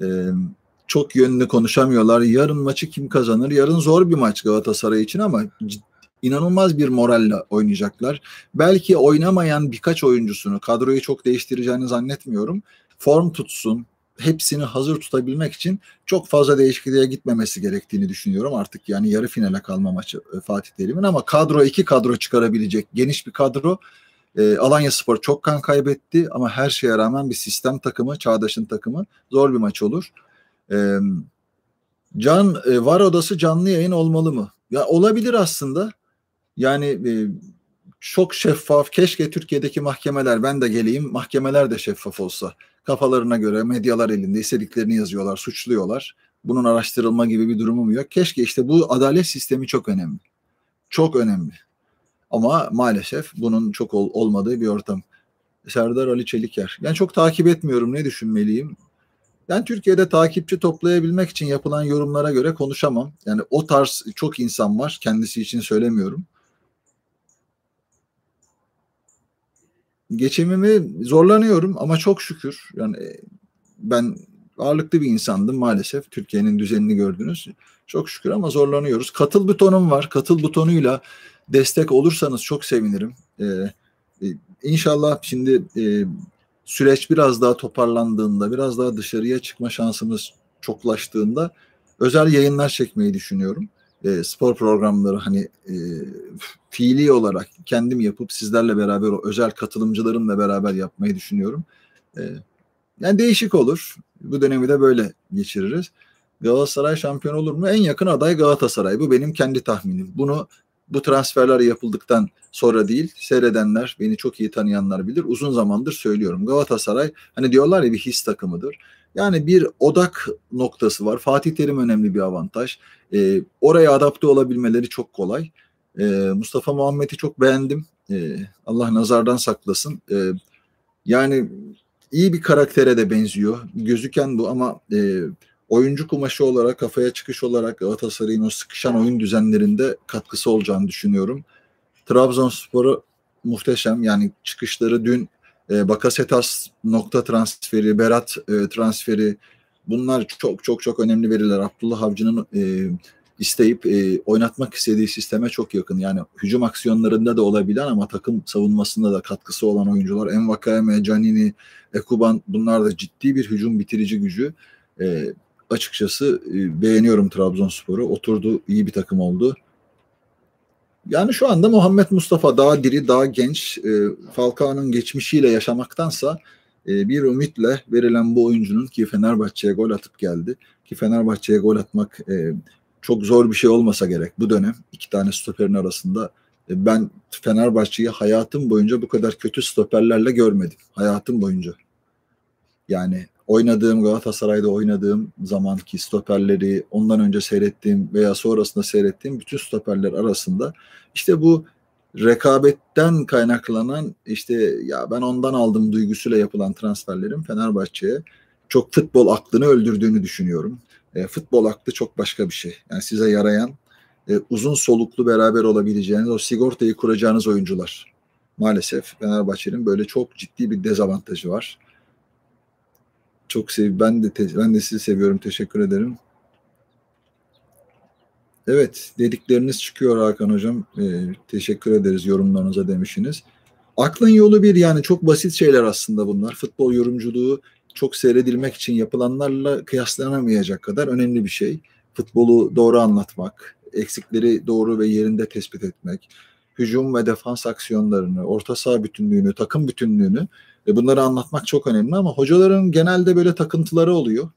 e, çok yönlü konuşamıyorlar. Yarın maçı kim kazanır? Yarın zor bir maç Galatasaray için ama inanılmaz bir moralle oynayacaklar. Belki oynamayan birkaç oyuncusunu kadroyu çok değiştireceğini zannetmiyorum. Form tutsun, hepsini hazır tutabilmek için çok fazla değişikliğe gitmemesi gerektiğini düşünüyorum. Artık yani yarı finale kalma maçı e, Fatih Terim'in ama kadro iki kadro çıkarabilecek geniş bir kadro. E, Alanya Spor çok kan kaybetti ama her şeye rağmen bir sistem takımı, Çağdaş'ın takımı zor bir maç olur. E, Can e, var odası canlı yayın olmalı mı? Ya olabilir aslında. Yani e, çok şeffaf. Keşke Türkiye'deki mahkemeler ben de geleyim mahkemeler de şeffaf olsa kafalarına göre medyalar elinde istediklerini yazıyorlar, suçluyorlar. Bunun araştırılma gibi bir durumu yok. Keşke işte bu adalet sistemi çok önemli. Çok önemli. Ama maalesef bunun çok ol, olmadığı bir ortam. Serdar Ali Çeliker. Yani çok takip etmiyorum. Ne düşünmeliyim? Ben Türkiye'de takipçi toplayabilmek için yapılan yorumlara göre konuşamam. Yani o tarz çok insan var. Kendisi için söylemiyorum. Geçimimi zorlanıyorum ama çok şükür yani e, ben ağırlıklı bir insandım maalesef. Türkiye'nin düzenini gördünüz. Çok şükür ama zorlanıyoruz. Katıl butonum var. Katıl butonuyla destek olursanız çok sevinirim. Ee, inşallah şimdi e, süreç biraz daha toparlandığında, biraz daha dışarıya çıkma şansımız çoklaştığında özel yayınlar çekmeyi düşünüyorum e, spor programları hani e, fiili olarak kendim yapıp sizlerle beraber o özel katılımcılarımla beraber yapmayı düşünüyorum. E, yani değişik olur. Bu dönemi de böyle geçiririz. Galatasaray şampiyon olur mu? En yakın aday Galatasaray. Bu benim kendi tahminim. Bunu bu transferler yapıldıktan sonra değil, seyredenler, beni çok iyi tanıyanlar bilir. Uzun zamandır söylüyorum. Galatasaray hani diyorlar ya bir his takımıdır. Yani bir odak noktası var. Fatih Terim önemli bir avantaj. E, oraya adapte olabilmeleri çok kolay. E, Mustafa Muhammed'i çok beğendim. E, Allah nazardan saklasın. E, yani iyi bir karaktere de benziyor. Gözüken bu ama e, oyuncu kumaşı olarak, kafaya çıkış olarak Galatasaray'ın o sıkışan oyun düzenlerinde katkısı olacağını düşünüyorum. Trabzonspor'u muhteşem. Yani çıkışları dün e, Bakasetas nokta transferi, Berat e, transferi bunlar çok çok çok önemli veriler. Abdullah Avcı'nın e, isteyip e, oynatmak istediği sisteme çok yakın. Yani hücum aksiyonlarında da olabilen ama takım savunmasında da katkısı olan oyuncular. Envakayeme, Canini, Ekuban bunlar da ciddi bir hücum bitirici gücü. E, açıkçası e, beğeniyorum Trabzonspor'u. Oturdu, iyi bir takım oldu. Yani şu anda Muhammed Mustafa daha diri, daha genç. E, Falcao'nun geçmişiyle yaşamaktansa e, bir ümitle verilen bu oyuncunun ki Fenerbahçe'ye gol atıp geldi. Ki Fenerbahçe'ye gol atmak e, çok zor bir şey olmasa gerek bu dönem. iki tane stoperin arasında e, ben Fenerbahçe'yi hayatım boyunca bu kadar kötü stoperlerle görmedim. Hayatım boyunca. Yani oynadığım Galatasaray'da oynadığım zamanki stoperleri ondan önce seyrettiğim veya sonrasında seyrettiğim bütün stoperler arasında işte bu rekabetten kaynaklanan işte ya ben ondan aldım duygusuyla yapılan transferlerin Fenerbahçe'ye çok futbol aklını öldürdüğünü düşünüyorum. E, futbol aklı çok başka bir şey. Yani size yarayan e, uzun soluklu beraber olabileceğiniz o sigortayı kuracağınız oyuncular. Maalesef Fenerbahçe'nin böyle çok ciddi bir dezavantajı var. Çok sev ben de ben de sizi seviyorum. Teşekkür ederim. Evet, dedikleriniz çıkıyor Hakan Hocam. Ee, teşekkür ederiz yorumlarınıza demişsiniz. Aklın yolu bir yani çok basit şeyler aslında bunlar. Futbol yorumculuğu çok seyredilmek için yapılanlarla kıyaslanamayacak kadar önemli bir şey. Futbolu doğru anlatmak, eksikleri doğru ve yerinde tespit etmek, hücum ve defans aksiyonlarını, orta saha bütünlüğünü, takım bütünlüğünü e, bunları anlatmak çok önemli ama hocaların genelde böyle takıntıları oluyor.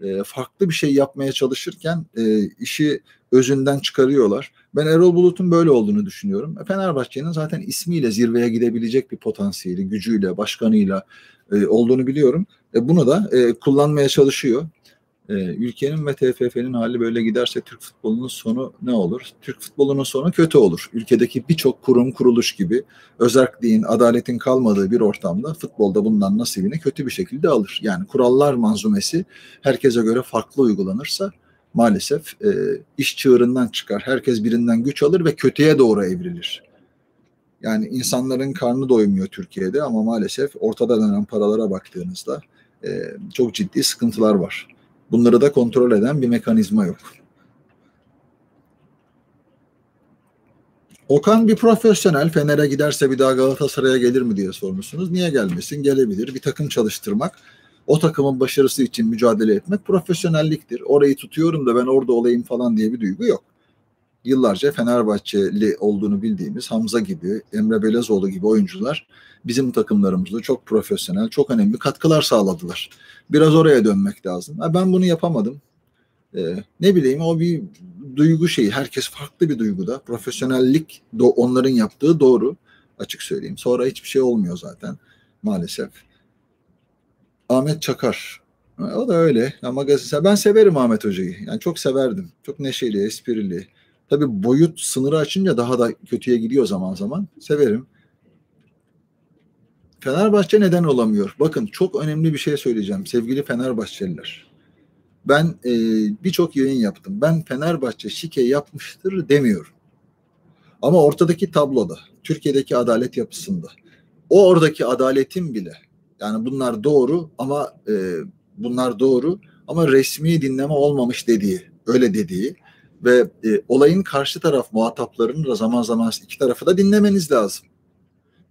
E, farklı bir şey yapmaya çalışırken e, işi özünden çıkarıyorlar. Ben Erol Bulut'un böyle olduğunu düşünüyorum. Fenerbahçe'nin zaten ismiyle zirveye gidebilecek bir potansiyeli, gücüyle, başkanıyla e, olduğunu biliyorum. E, bunu da e, kullanmaya çalışıyor. E, ülkenin ve TFF'nin hali böyle giderse Türk futbolunun sonu ne olur? Türk futbolunun sonu kötü olur. Ülkedeki birçok kurum, kuruluş gibi özerkliğin, adaletin kalmadığı bir ortamda futbolda bundan nasibini kötü bir şekilde alır. Yani kurallar manzumesi herkese göre farklı uygulanırsa maalesef e, iş çığırından çıkar. Herkes birinden güç alır ve kötüye doğru evrilir. Yani insanların karnı doymuyor Türkiye'de ama maalesef ortada dönen paralara baktığınızda e, çok ciddi sıkıntılar var. Bunları da kontrol eden bir mekanizma yok. Okan bir profesyonel. Fener'e giderse bir daha Galatasaray'a gelir mi diye sormuşsunuz. Niye gelmesin? Gelebilir. Bir takım çalıştırmak, o takımın başarısı için mücadele etmek profesyonelliktir. Orayı tutuyorum da ben orada olayım falan diye bir duygu yok. Yıllarca Fenerbahçeli olduğunu bildiğimiz Hamza gibi, Emre Belezoğlu gibi oyuncular bizim takımlarımızda çok profesyonel, çok önemli katkılar sağladılar. Biraz oraya dönmek lazım. Ben bunu yapamadım. Ee, ne bileyim o bir duygu şeyi. Herkes farklı bir duyguda. Profesyonellik onların yaptığı doğru. Açık söyleyeyim. Sonra hiçbir şey olmuyor zaten maalesef. Ahmet Çakar. O da öyle. Ama. Ben severim Ahmet Hoca'yı. Yani çok severdim. Çok neşeli, esprili. Tabii boyut sınırı açınca daha da kötüye gidiyor zaman zaman. Severim. Fenerbahçe neden olamıyor? Bakın çok önemli bir şey söyleyeceğim sevgili Fenerbahçeliler. Ben e, birçok yayın yaptım. Ben Fenerbahçe şike yapmıştır demiyorum. Ama ortadaki tabloda, Türkiye'deki adalet yapısında, o oradaki adaletin bile, yani bunlar doğru ama e, bunlar doğru ama resmi dinleme olmamış dediği, öyle dediği ve e, olayın karşı taraf muhataplarının da zaman zaman iki tarafı da dinlemeniz lazım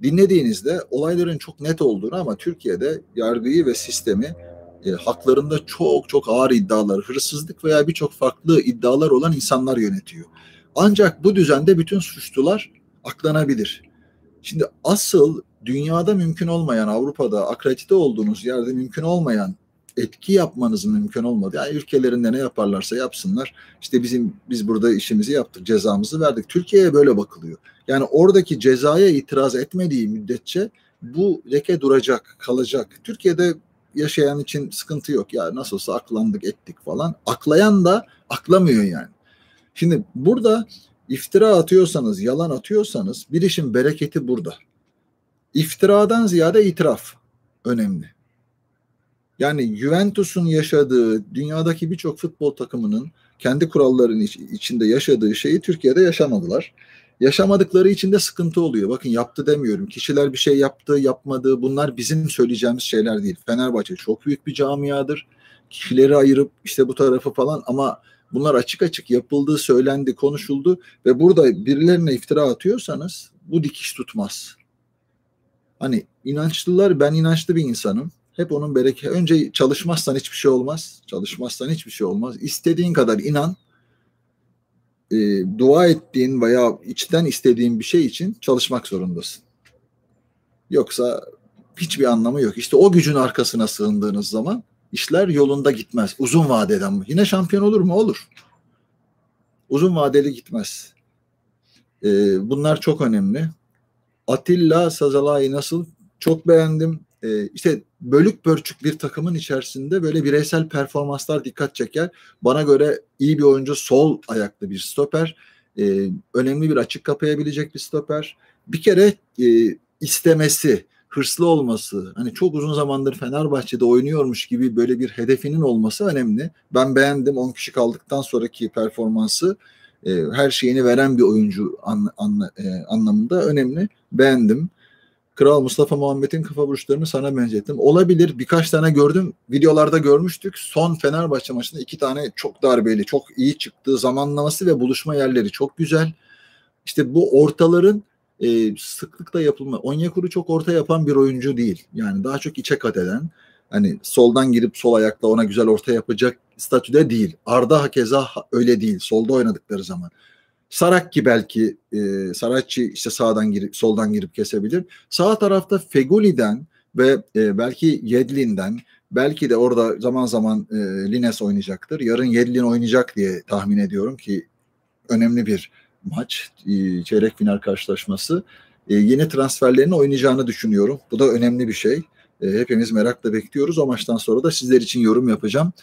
dinlediğinizde olayların çok net olduğunu ama Türkiye'de yargıyı ve sistemi e, haklarında çok çok ağır iddialar, hırsızlık veya birçok farklı iddialar olan insanlar yönetiyor. Ancak bu düzende bütün suçlular aklanabilir. Şimdi asıl dünyada mümkün olmayan, Avrupa'da akredite olduğunuz yerde mümkün olmayan etki yapmanız mümkün olmadı. Yani ülkelerinde ne yaparlarsa yapsınlar. İşte bizim biz burada işimizi yaptık, cezamızı verdik. Türkiye'ye böyle bakılıyor. Yani oradaki cezaya itiraz etmediği müddetçe bu leke duracak, kalacak. Türkiye'de yaşayan için sıkıntı yok. Ya nasıl olsa aklandık ettik falan. Aklayan da aklamıyor yani. Şimdi burada iftira atıyorsanız, yalan atıyorsanız bir işin bereketi burada. İftiradan ziyade itiraf önemli. Yani Juventus'un yaşadığı, dünyadaki birçok futbol takımının kendi kurallarının içinde yaşadığı şeyi Türkiye'de yaşamadılar. Yaşamadıkları için de sıkıntı oluyor. Bakın yaptı demiyorum. Kişiler bir şey yaptı, yapmadı. Bunlar bizim söyleyeceğimiz şeyler değil. Fenerbahçe çok büyük bir camiadır. Kişileri ayırıp işte bu tarafı falan ama bunlar açık açık yapıldı, söylendi, konuşuldu ve burada birilerine iftira atıyorsanız bu dikiş tutmaz. Hani inançlılar, ben inançlı bir insanım. Hep onun bereket. Önce çalışmazsan hiçbir şey olmaz. Çalışmazsan hiçbir şey olmaz. İstediğin kadar inan e, dua ettiğin veya içten istediğin bir şey için çalışmak zorundasın. Yoksa hiçbir anlamı yok. İşte o gücün arkasına sığındığınız zaman işler yolunda gitmez. Uzun vadeden yine şampiyon olur mu? Olur. Uzun vadeli gitmez. E, bunlar çok önemli. Atilla Sazalay nasıl? Çok beğendim. E, işte bölük pörçük bir takımın içerisinde böyle bireysel performanslar dikkat çeker. Bana göre iyi bir oyuncu sol ayaklı bir stoper. E, önemli bir açık kapayabilecek bir stoper. Bir kere e, istemesi, hırslı olması, hani çok uzun zamandır Fenerbahçe'de oynuyormuş gibi böyle bir hedefinin olması önemli. Ben beğendim 10 kişi kaldıktan sonraki performansı e, her şeyini veren bir oyuncu an, an, e, anlamında önemli. Beğendim. Kral Mustafa Muhammed'in kafa vuruşlarını sana benzettim. Olabilir. Birkaç tane gördüm. Videolarda görmüştük. Son Fenerbahçe maçında iki tane çok darbeli, çok iyi çıktığı zamanlaması ve buluşma yerleri çok güzel. İşte bu ortaların e, sıklıkla yapılma. Onyekuru çok orta yapan bir oyuncu değil. Yani daha çok içe kat eden. Hani soldan girip sol ayakla ona güzel orta yapacak statüde değil. Arda hakeza öyle değil. Solda oynadıkları zaman. Sarakki belki e, Sarakçı işte sağdan girip soldan girip kesebilir. Sağ tarafta Feguli'den ve e, belki Yedlin'den belki de orada zaman zaman e, Lines oynayacaktır. Yarın Yedlin oynayacak diye tahmin ediyorum ki önemli bir maç. E, çeyrek final karşılaşması. E, yeni transferlerini oynayacağını düşünüyorum. Bu da önemli bir şey. E, hepimiz merakla bekliyoruz. O maçtan sonra da sizler için yorum yapacağım.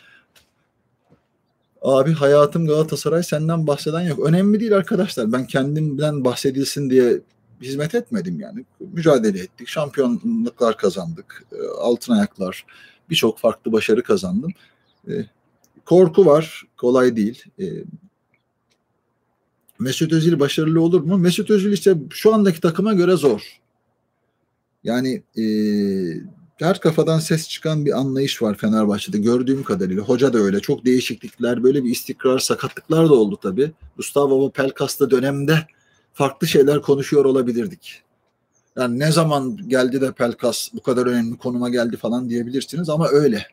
Abi hayatım Galatasaray senden bahseden yok. Önemli değil arkadaşlar. Ben kendimden bahsedilsin diye hizmet etmedim yani. Mücadele ettik. Şampiyonluklar kazandık. E, altın ayaklar. Birçok farklı başarı kazandım. E, korku var. Kolay değil. E, Mesut Özil başarılı olur mu? Mesut Özil işte şu andaki takıma göre zor. Yani e, her kafadan ses çıkan bir anlayış var Fenerbahçe'de gördüğüm kadarıyla. Hoca da öyle. Çok değişiklikler, böyle bir istikrar, sakatlıklar da oldu tabii. Gustavo Pelkas'ta dönemde farklı şeyler konuşuyor olabilirdik. Yani ne zaman geldi de Pelkas bu kadar önemli konuma geldi falan diyebilirsiniz ama öyle.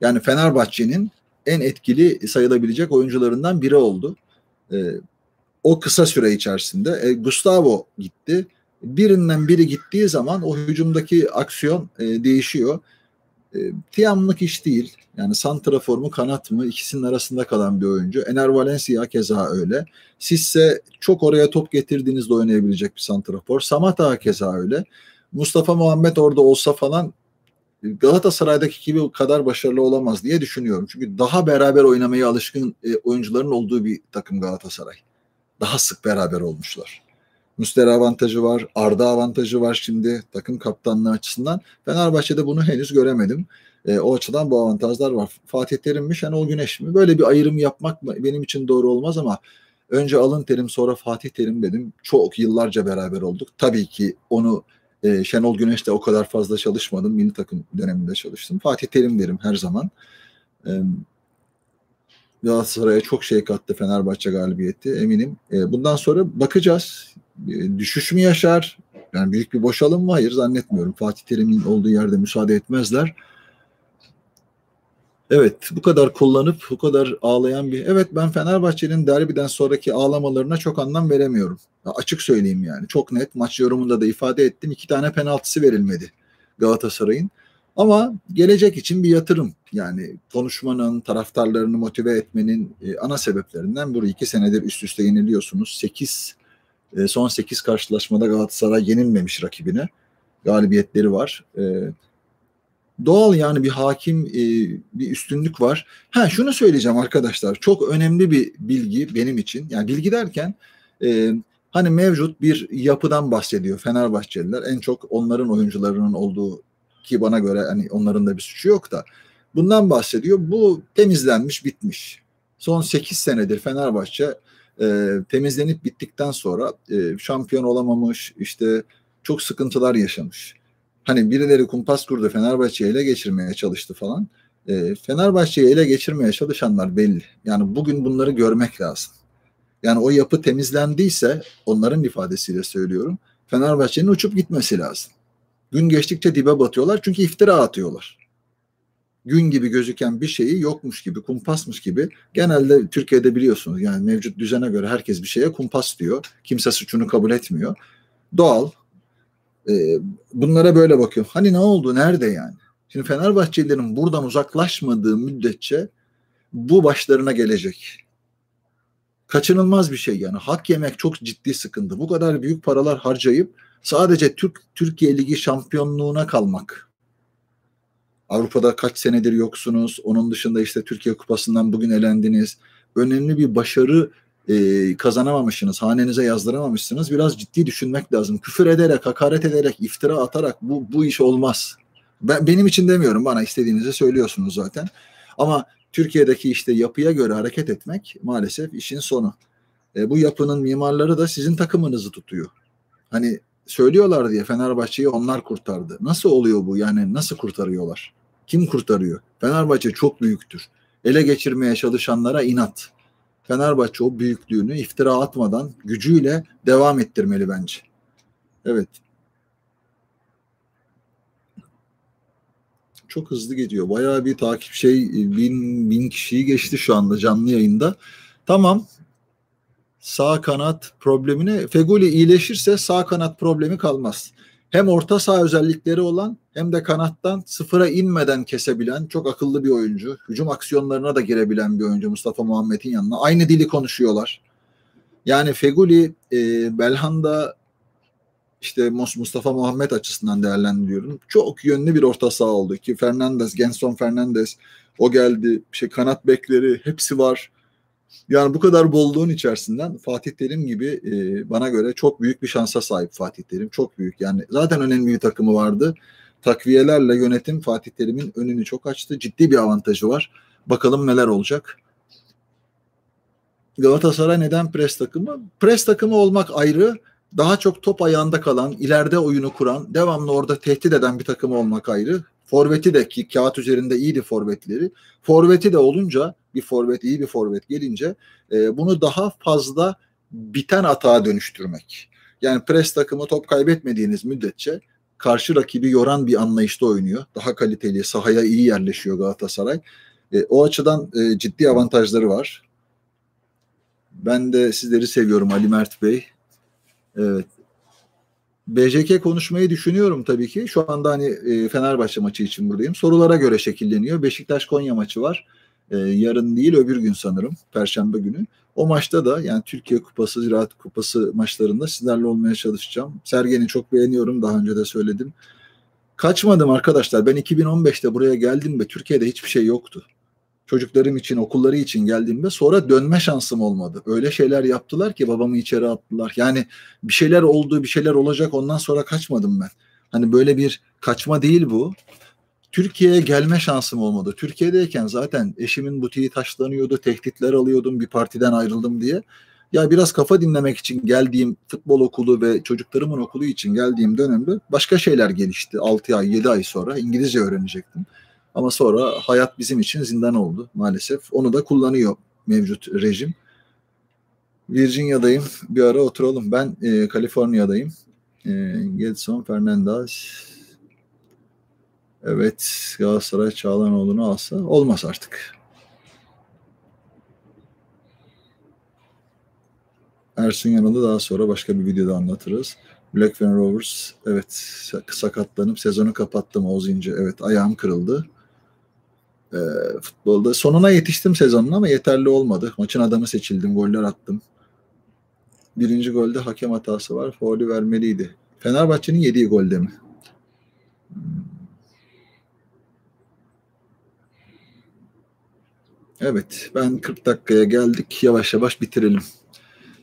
Yani Fenerbahçe'nin en etkili sayılabilecek oyuncularından biri oldu. Ee, o kısa süre içerisinde e, Gustavo gitti birinden biri gittiği zaman o hücumdaki aksiyon e, değişiyor. E, Tiam'lık iş değil. Yani santrafor mu kanat mı ikisinin arasında kalan bir oyuncu. Ener Valencia keza öyle. Sizse çok oraya top getirdiğinizde oynayabilecek bir santrafor. Samata keza öyle. Mustafa Muhammed orada olsa falan Galatasaray'daki gibi kadar başarılı olamaz diye düşünüyorum. Çünkü daha beraber oynamaya alışkın e, oyuncuların olduğu bir takım Galatasaray. Daha sık beraber olmuşlar. Müsteri avantajı var, Arda avantajı var şimdi takım kaptanlığı açısından. Fenerbahçe'de bunu henüz göremedim. E, o açıdan bu avantajlar var. Fatih Terim mi, Şenol Güneş mi? Böyle bir ayrım yapmak benim için doğru olmaz ama önce Alın Terim sonra Fatih Terim dedim. Çok yıllarca beraber olduk. Tabii ki onu e, Şenol Güneş'te o kadar fazla çalışmadım. Milli takım döneminde çalıştım. Fatih Terim derim her zaman. E, Galatasaray'a çok şey kattı Fenerbahçe galibiyeti eminim. E, bundan sonra bakacağız. E, düşüş mü yaşar? Yani büyük bir boşalım mı? Hayır zannetmiyorum. Fatih Terim'in olduğu yerde müsaade etmezler. Evet bu kadar kullanıp bu kadar ağlayan bir... Evet ben Fenerbahçe'nin derbiden sonraki ağlamalarına çok anlam veremiyorum. Ya açık söyleyeyim yani. Çok net maç yorumunda da ifade ettim. İki tane penaltısı verilmedi Galatasaray'ın. Ama gelecek için bir yatırım. Yani konuşmanın, taraftarlarını motive etmenin e, ana sebeplerinden bu. iki senedir üst üste yeniliyorsunuz. 8 e, son 8 karşılaşmada Galatasaray yenilmemiş rakibine. Galibiyetleri var. E, doğal yani bir hakim bir üstünlük var. Ha şunu söyleyeceğim arkadaşlar. Çok önemli bir bilgi benim için. Yani bilgi derken hani mevcut bir yapıdan bahsediyor Fenerbahçeliler. En çok onların oyuncularının olduğu ki bana göre hani onların da bir suçu yok da bundan bahsediyor. Bu temizlenmiş, bitmiş. Son 8 senedir Fenerbahçe e, temizlenip bittikten sonra e, şampiyon olamamış, işte çok sıkıntılar yaşamış. Hani birileri kumpas kurdu Fenerbahçe'yi ele geçirmeye çalıştı falan. E, Fenerbahçe'yi ele geçirmeye çalışanlar belli. Yani bugün bunları görmek lazım. Yani o yapı temizlendiyse onların ifadesiyle söylüyorum. Fenerbahçe'nin uçup gitmesi lazım. Gün geçtikçe dibe batıyorlar çünkü iftira atıyorlar. Gün gibi gözüken bir şeyi yokmuş gibi, kumpasmış gibi. Genelde Türkiye'de biliyorsunuz yani mevcut düzene göre herkes bir şeye kumpas diyor. Kimse suçunu kabul etmiyor. Doğal. Ee, bunlara böyle bakıyor. Hani ne oldu? Nerede yani? Şimdi Fenerbahçelilerin buradan uzaklaşmadığı müddetçe bu başlarına gelecek. Kaçınılmaz bir şey yani. Hak yemek çok ciddi sıkıntı. Bu kadar büyük paralar harcayıp sadece Türk Türkiye Ligi şampiyonluğuna kalmak. Avrupa'da kaç senedir yoksunuz. Onun dışında işte Türkiye Kupası'ndan bugün elendiniz. Önemli bir başarı e, kazanamamışsınız. Hanenize yazdıramamışsınız. Biraz ciddi düşünmek lazım. Küfür ederek, hakaret ederek, iftira atarak bu, bu iş olmaz. Ben, benim için demiyorum. Bana istediğinizi söylüyorsunuz zaten. Ama Türkiye'deki işte yapıya göre hareket etmek maalesef işin sonu. E, bu yapının mimarları da sizin takımınızı tutuyor. Hani söylüyorlar diye Fenerbahçe'yi onlar kurtardı. Nasıl oluyor bu? Yani nasıl kurtarıyorlar? Kim kurtarıyor? Fenerbahçe çok büyüktür. Ele geçirmeye çalışanlara inat. Fenerbahçe o büyüklüğünü iftira atmadan gücüyle devam ettirmeli bence. Evet. Çok hızlı gidiyor. Bayağı bir takip şey bin, bin kişiyi geçti şu anda canlı yayında. Tamam sağ kanat problemine Feguli iyileşirse sağ kanat problemi kalmaz. Hem orta saha özellikleri olan hem de kanattan sıfıra inmeden kesebilen çok akıllı bir oyuncu. Hücum aksiyonlarına da girebilen bir oyuncu Mustafa Muhammed'in yanına. Aynı dili konuşuyorlar. Yani Feguli, e, Belhanda işte Mustafa Muhammed açısından değerlendiriyorum. Çok yönlü bir orta saha oldu ki Fernandez, Genson Fernandez o geldi. Şey kanat bekleri hepsi var. Yani bu kadar bolluğun içerisinden Fatih Terim gibi e, bana göre çok büyük bir şansa sahip Fatih Terim. Çok büyük yani zaten önemli bir takımı vardı. Takviyelerle yönetim Fatih Terim'in önünü çok açtı. Ciddi bir avantajı var. Bakalım neler olacak. Galatasaray neden pres takımı? Pres takımı olmak ayrı. Daha çok top ayağında kalan, ileride oyunu kuran, devamlı orada tehdit eden bir takım olmak ayrı. Forveti de ki kağıt üzerinde iyiydi forvetleri. Forveti de olunca bir forvet iyi bir forvet gelince e, bunu daha fazla biten atağa dönüştürmek. Yani pres takımı top kaybetmediğiniz müddetçe karşı rakibi yoran bir anlayışta oynuyor. Daha kaliteli, sahaya iyi yerleşiyor Galatasaray. E, o açıdan e, ciddi avantajları var. Ben de sizleri seviyorum Ali Mert Bey. Evet. BJK konuşmayı düşünüyorum tabii ki. Şu anda hani e, Fenerbahçe maçı için buradayım. Sorulara göre şekilleniyor. Beşiktaş Konya maçı var. E, yarın değil öbür gün sanırım. Perşembe günü. O maçta da yani Türkiye Kupası, Ziraat Kupası maçlarında sizlerle olmaya çalışacağım. Sergen'i çok beğeniyorum. Daha önce de söyledim. Kaçmadım arkadaşlar. Ben 2015'te buraya geldim ve Türkiye'de hiçbir şey yoktu çocuklarım için, okulları için geldiğimde sonra dönme şansım olmadı. Öyle şeyler yaptılar ki babamı içeri attılar. Yani bir şeyler oldu, bir şeyler olacak ondan sonra kaçmadım ben. Hani böyle bir kaçma değil bu. Türkiye'ye gelme şansım olmadı. Türkiye'deyken zaten eşimin butiği taşlanıyordu, tehditler alıyordum bir partiden ayrıldım diye. Ya biraz kafa dinlemek için geldiğim futbol okulu ve çocuklarımın okulu için geldiğim dönemde başka şeyler gelişti. 6 ay, 7 ay sonra İngilizce öğrenecektim. Ama sonra hayat bizim için zindan oldu maalesef. Onu da kullanıyor mevcut rejim. Virginia'dayım. Bir ara oturalım. Ben e, Kaliforniya'dayım. E, Gedson Fernandez. Evet Galatasaray Çağlanoğlu'nu alsa olmaz artık. Ersun Yanal'ı daha sonra başka bir videoda anlatırız. Blackburn Rovers evet sakatlanıp sezonu kapattım Oğuz İnce. Evet ayağım kırıldı. E, futbolda sonuna yetiştim sezonun ama yeterli olmadı. Maçın adamı seçildim. Goller attım. Birinci golde hakem hatası var. Faulü vermeliydi. Fenerbahçe'nin yediği golde mi? Hmm. Evet ben 40 dakikaya geldik. Yavaş yavaş bitirelim.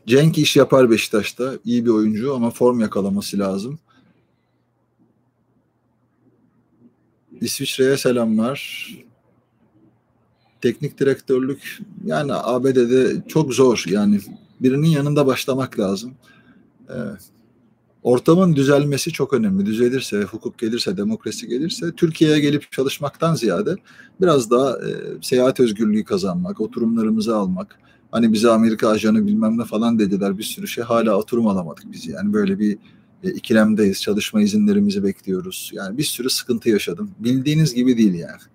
Cenk iş yapar Beşiktaş'ta. İyi bir oyuncu ama form yakalaması lazım. İsviçre'ye selamlar. Teknik direktörlük yani ABD'de çok zor. Yani birinin yanında başlamak lazım. Ee, ortamın düzelmesi çok önemli. Düzelirse, hukuk gelirse, demokrasi gelirse Türkiye'ye gelip çalışmaktan ziyade biraz daha e, seyahat özgürlüğü kazanmak, oturumlarımızı almak. Hani bize Amerika ajanı bilmem ne falan dediler bir sürü şey. Hala oturum alamadık biz yani böyle bir e, ikilemdeyiz. Çalışma izinlerimizi bekliyoruz. Yani bir sürü sıkıntı yaşadım. Bildiğiniz gibi değil yani.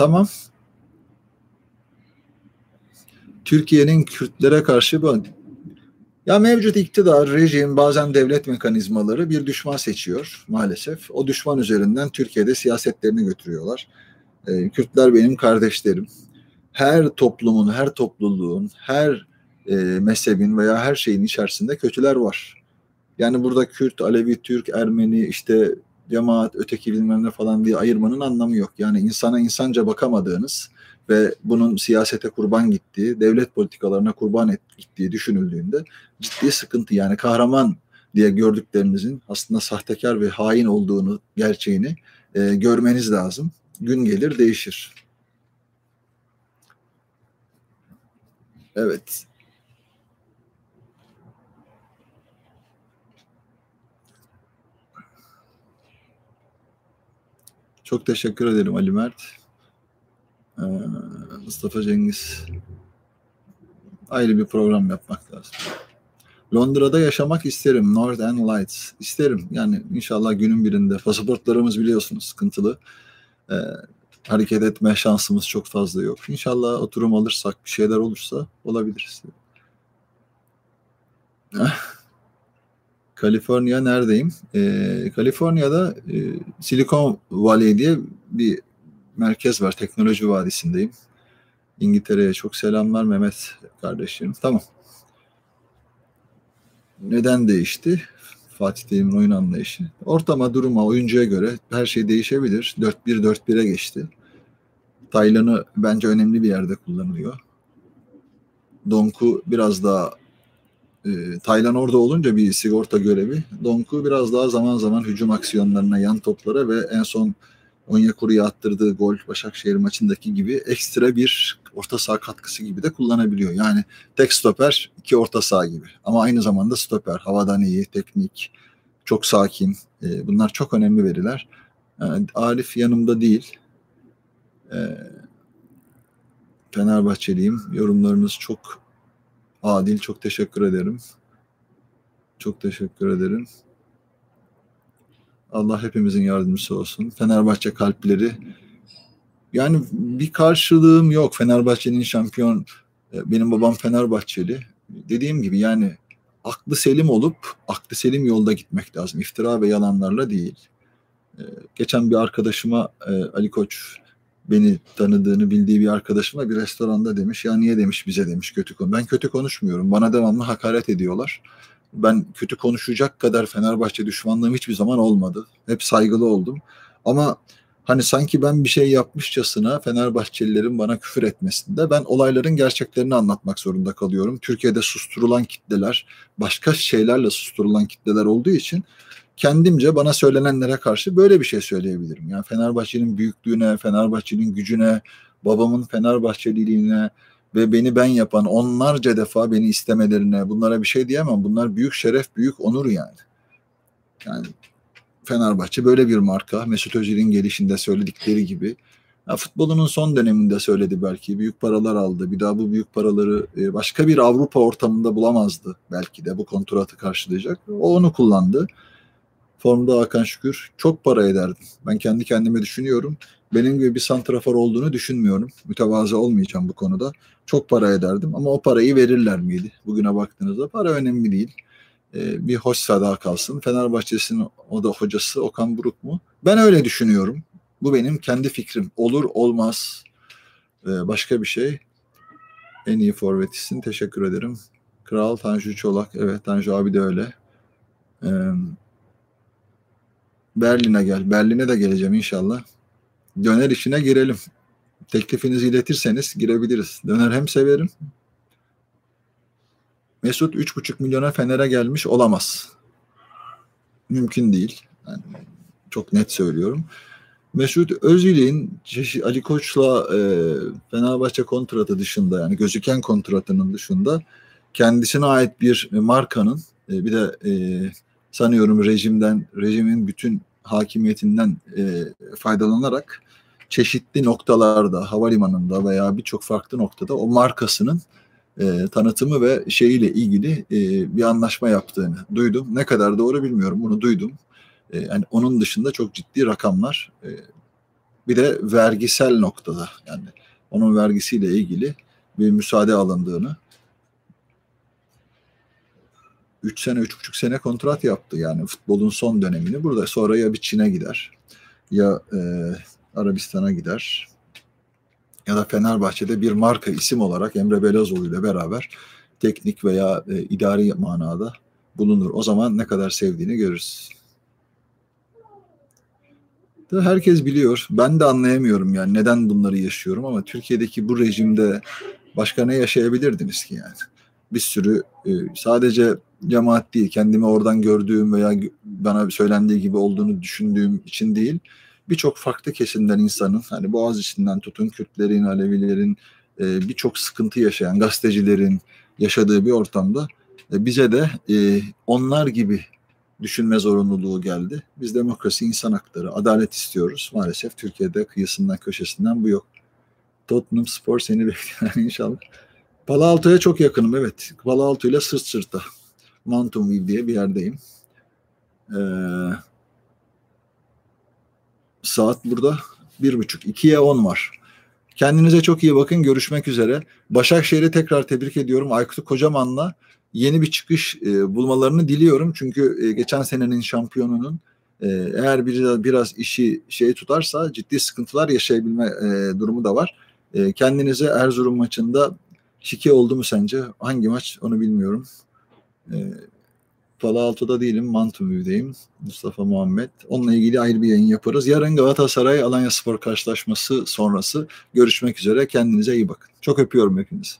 Tamam. Türkiye'nin Kürtlere karşı bu ya mevcut iktidar, rejim, bazen devlet mekanizmaları bir düşman seçiyor maalesef. O düşman üzerinden Türkiye'de siyasetlerini götürüyorlar. Ee, Kürtler benim kardeşlerim. Her toplumun, her topluluğun, her e, mezhebin veya her şeyin içerisinde kötüler var. Yani burada Kürt, Alevi, Türk, Ermeni, işte cemaat, öteki bilmem ne falan diye ayırmanın anlamı yok. Yani insana insanca bakamadığınız ve bunun siyasete kurban gittiği, devlet politikalarına kurban et, gittiği düşünüldüğünde ciddi sıkıntı. Yani kahraman diye gördüklerinizin aslında sahtekar ve hain olduğunu, gerçeğini e, görmeniz lazım. Gün gelir değişir. Evet. Çok teşekkür ederim Ali Mert. Ee, Mustafa Cengiz. Ayrı bir program yapmak lazım. Londra'da yaşamak isterim. Northern Lights. isterim. Yani inşallah günün birinde. Pasaportlarımız biliyorsunuz sıkıntılı. Ee, hareket etme şansımız çok fazla yok. İnşallah oturum alırsak bir şeyler olursa olabiliriz. Kaliforniya neredeyim? Ee, Kaliforniya'da e, Silicon Valley diye bir merkez var. Teknoloji Vadisi'ndeyim. İngiltere'ye çok selamlar Mehmet kardeşim. Tamam. Neden değişti? Fatih Terim'in oyun anlayışı. Ortama, duruma, oyuncuya göre her şey değişebilir. 4-1-4-1'e geçti. Taylan'ı bence önemli bir yerde kullanılıyor. Donk'u biraz daha e, Taylan orada olunca bir sigorta görevi. Donk'u biraz daha zaman zaman hücum aksiyonlarına, yan toplara ve en son Onyekuru'ya attırdığı gol Başakşehir maçındaki gibi ekstra bir orta saha katkısı gibi de kullanabiliyor. Yani tek stoper iki orta saha gibi ama aynı zamanda stoper havadan iyi, teknik, çok sakin. E, bunlar çok önemli veriler. Yani Arif yanımda değil. E, Fenerbahçeliyim. Yorumlarınız çok adil. Çok teşekkür ederim. Çok teşekkür ederim. Allah hepimizin yardımcısı olsun. Fenerbahçe kalpleri. Yani bir karşılığım yok. Fenerbahçe'nin şampiyon e, benim babam Fenerbahçeli. Dediğim gibi yani aklı selim olup aklı selim yolda gitmek lazım. İftira ve yalanlarla değil. E, geçen bir arkadaşıma e, Ali Koç beni tanıdığını bildiği bir arkadaşıma bir restoranda demiş ya niye demiş bize demiş kötü konu. Ben kötü konuşmuyorum. Bana devamlı hakaret ediyorlar ben kötü konuşacak kadar Fenerbahçe düşmanlığım hiçbir zaman olmadı. Hep saygılı oldum. Ama hani sanki ben bir şey yapmışçasına Fenerbahçelilerin bana küfür etmesinde ben olayların gerçeklerini anlatmak zorunda kalıyorum. Türkiye'de susturulan kitleler başka şeylerle susturulan kitleler olduğu için kendimce bana söylenenlere karşı böyle bir şey söyleyebilirim. Yani Fenerbahçe'nin büyüklüğüne, Fenerbahçe'nin gücüne, babamın Fenerbahçeliliğine, ve beni ben yapan onlarca defa beni istemelerine bunlara bir şey diyemem. Bunlar büyük şeref, büyük onur yani. Yani Fenerbahçe böyle bir marka. Mesut Özil'in gelişinde söyledikleri gibi. Ya futbolunun son döneminde söyledi belki. Büyük paralar aldı. Bir daha bu büyük paraları e, başka bir Avrupa ortamında bulamazdı belki de bu kontratı karşılayacak. O onu kullandı. Formda Hakan Şükür çok para ederdim. Ben kendi kendime düşünüyorum. Benim gibi bir santrafor olduğunu düşünmüyorum. Mütevazı olmayacağım bu konuda. Çok para ederdim ama o parayı verirler miydi? Bugüne baktığınızda para önemli değil. e, bir hoş sada kalsın. Fenerbahçe'sinin o da hocası Okan Buruk mu? Ben öyle düşünüyorum. Bu benim kendi fikrim. Olur olmaz. E, başka bir şey. En iyi forvetisin. Teşekkür ederim. Kral Tanju Çolak. Evet Tanju abi de öyle. E, Berlin'e gel. Berlin'e de geleceğim inşallah. Döner işine girelim. Teklifinizi iletirseniz girebiliriz. Döner hem severim. Mesut 3,5 milyona Fener'e gelmiş olamaz. Mümkün değil. Yani çok net söylüyorum. Mesut Özil'in Ali Koç'la e, Fenerbahçe kontratı dışında yani gözüken kontratının dışında kendisine ait bir markanın e, bir de e, sanıyorum rejimden rejimin bütün hakimiyetinden e, faydalanarak çeşitli noktalarda havalimanında veya birçok farklı noktada o markasının e, tanıtımı ve şeyiyle ilgili e, bir anlaşma yaptığını duydum. Ne kadar doğru bilmiyorum bunu duydum. E, yani onun dışında çok ciddi rakamlar. E, bir de vergisel noktada yani onun vergisiyle ilgili bir müsaade alındığını 3 sene, 3,5 sene kontrat yaptı yani futbolun son dönemini. Burada sonra ya bir Çin'e gider ya e, Arabistan'a gider ya da Fenerbahçe'de bir marka isim olarak Emre Belezoğlu ile beraber teknik veya e, idari manada bulunur. O zaman ne kadar sevdiğini görürüz. Herkes biliyor. Ben de anlayamıyorum yani neden bunları yaşıyorum ama Türkiye'deki bu rejimde başka ne yaşayabilirdiniz ki yani? Bir sürü e, sadece cemaat değil, kendimi oradan gördüğüm veya bana söylendiği gibi olduğunu düşündüğüm için değil, birçok farklı kesimden insanın, hani Boğaz içinden tutun Kürtlerin, Alevilerin, e, birçok sıkıntı yaşayan gazetecilerin yaşadığı bir ortamda e, bize de onlar gibi düşünme zorunluluğu geldi. Biz demokrasi, insan hakları, adalet istiyoruz. Maalesef Türkiye'de kıyısından köşesinden bu yok. Tottenham Spor seni bekliyor inşallah. Palo Alto'ya çok yakınım evet. Palo Alto ile sırt sırta. Mountain View diye bir yerdeyim. Ee, saat burada bir buçuk. ikiye on var. Kendinize çok iyi bakın. Görüşmek üzere. Başakşehir'i tekrar tebrik ediyorum. Aykut Kocaman'la yeni bir çıkış e, bulmalarını diliyorum. Çünkü e, geçen senenin şampiyonunun e, eğer biraz, biraz işi şey tutarsa ciddi sıkıntılar yaşayabilme e, durumu da var. E, kendinize Erzurum maçında şike oldu mu sence? Hangi maç onu bilmiyorum. E, Palo Alto'da değilim, Mantumü'deyim. Mustafa Muhammed. Onunla ilgili ayrı bir yayın yaparız. Yarın Galatasaray Alanya Spor karşılaşması sonrası görüşmek üzere. Kendinize iyi bakın. Çok öpüyorum hepinizi.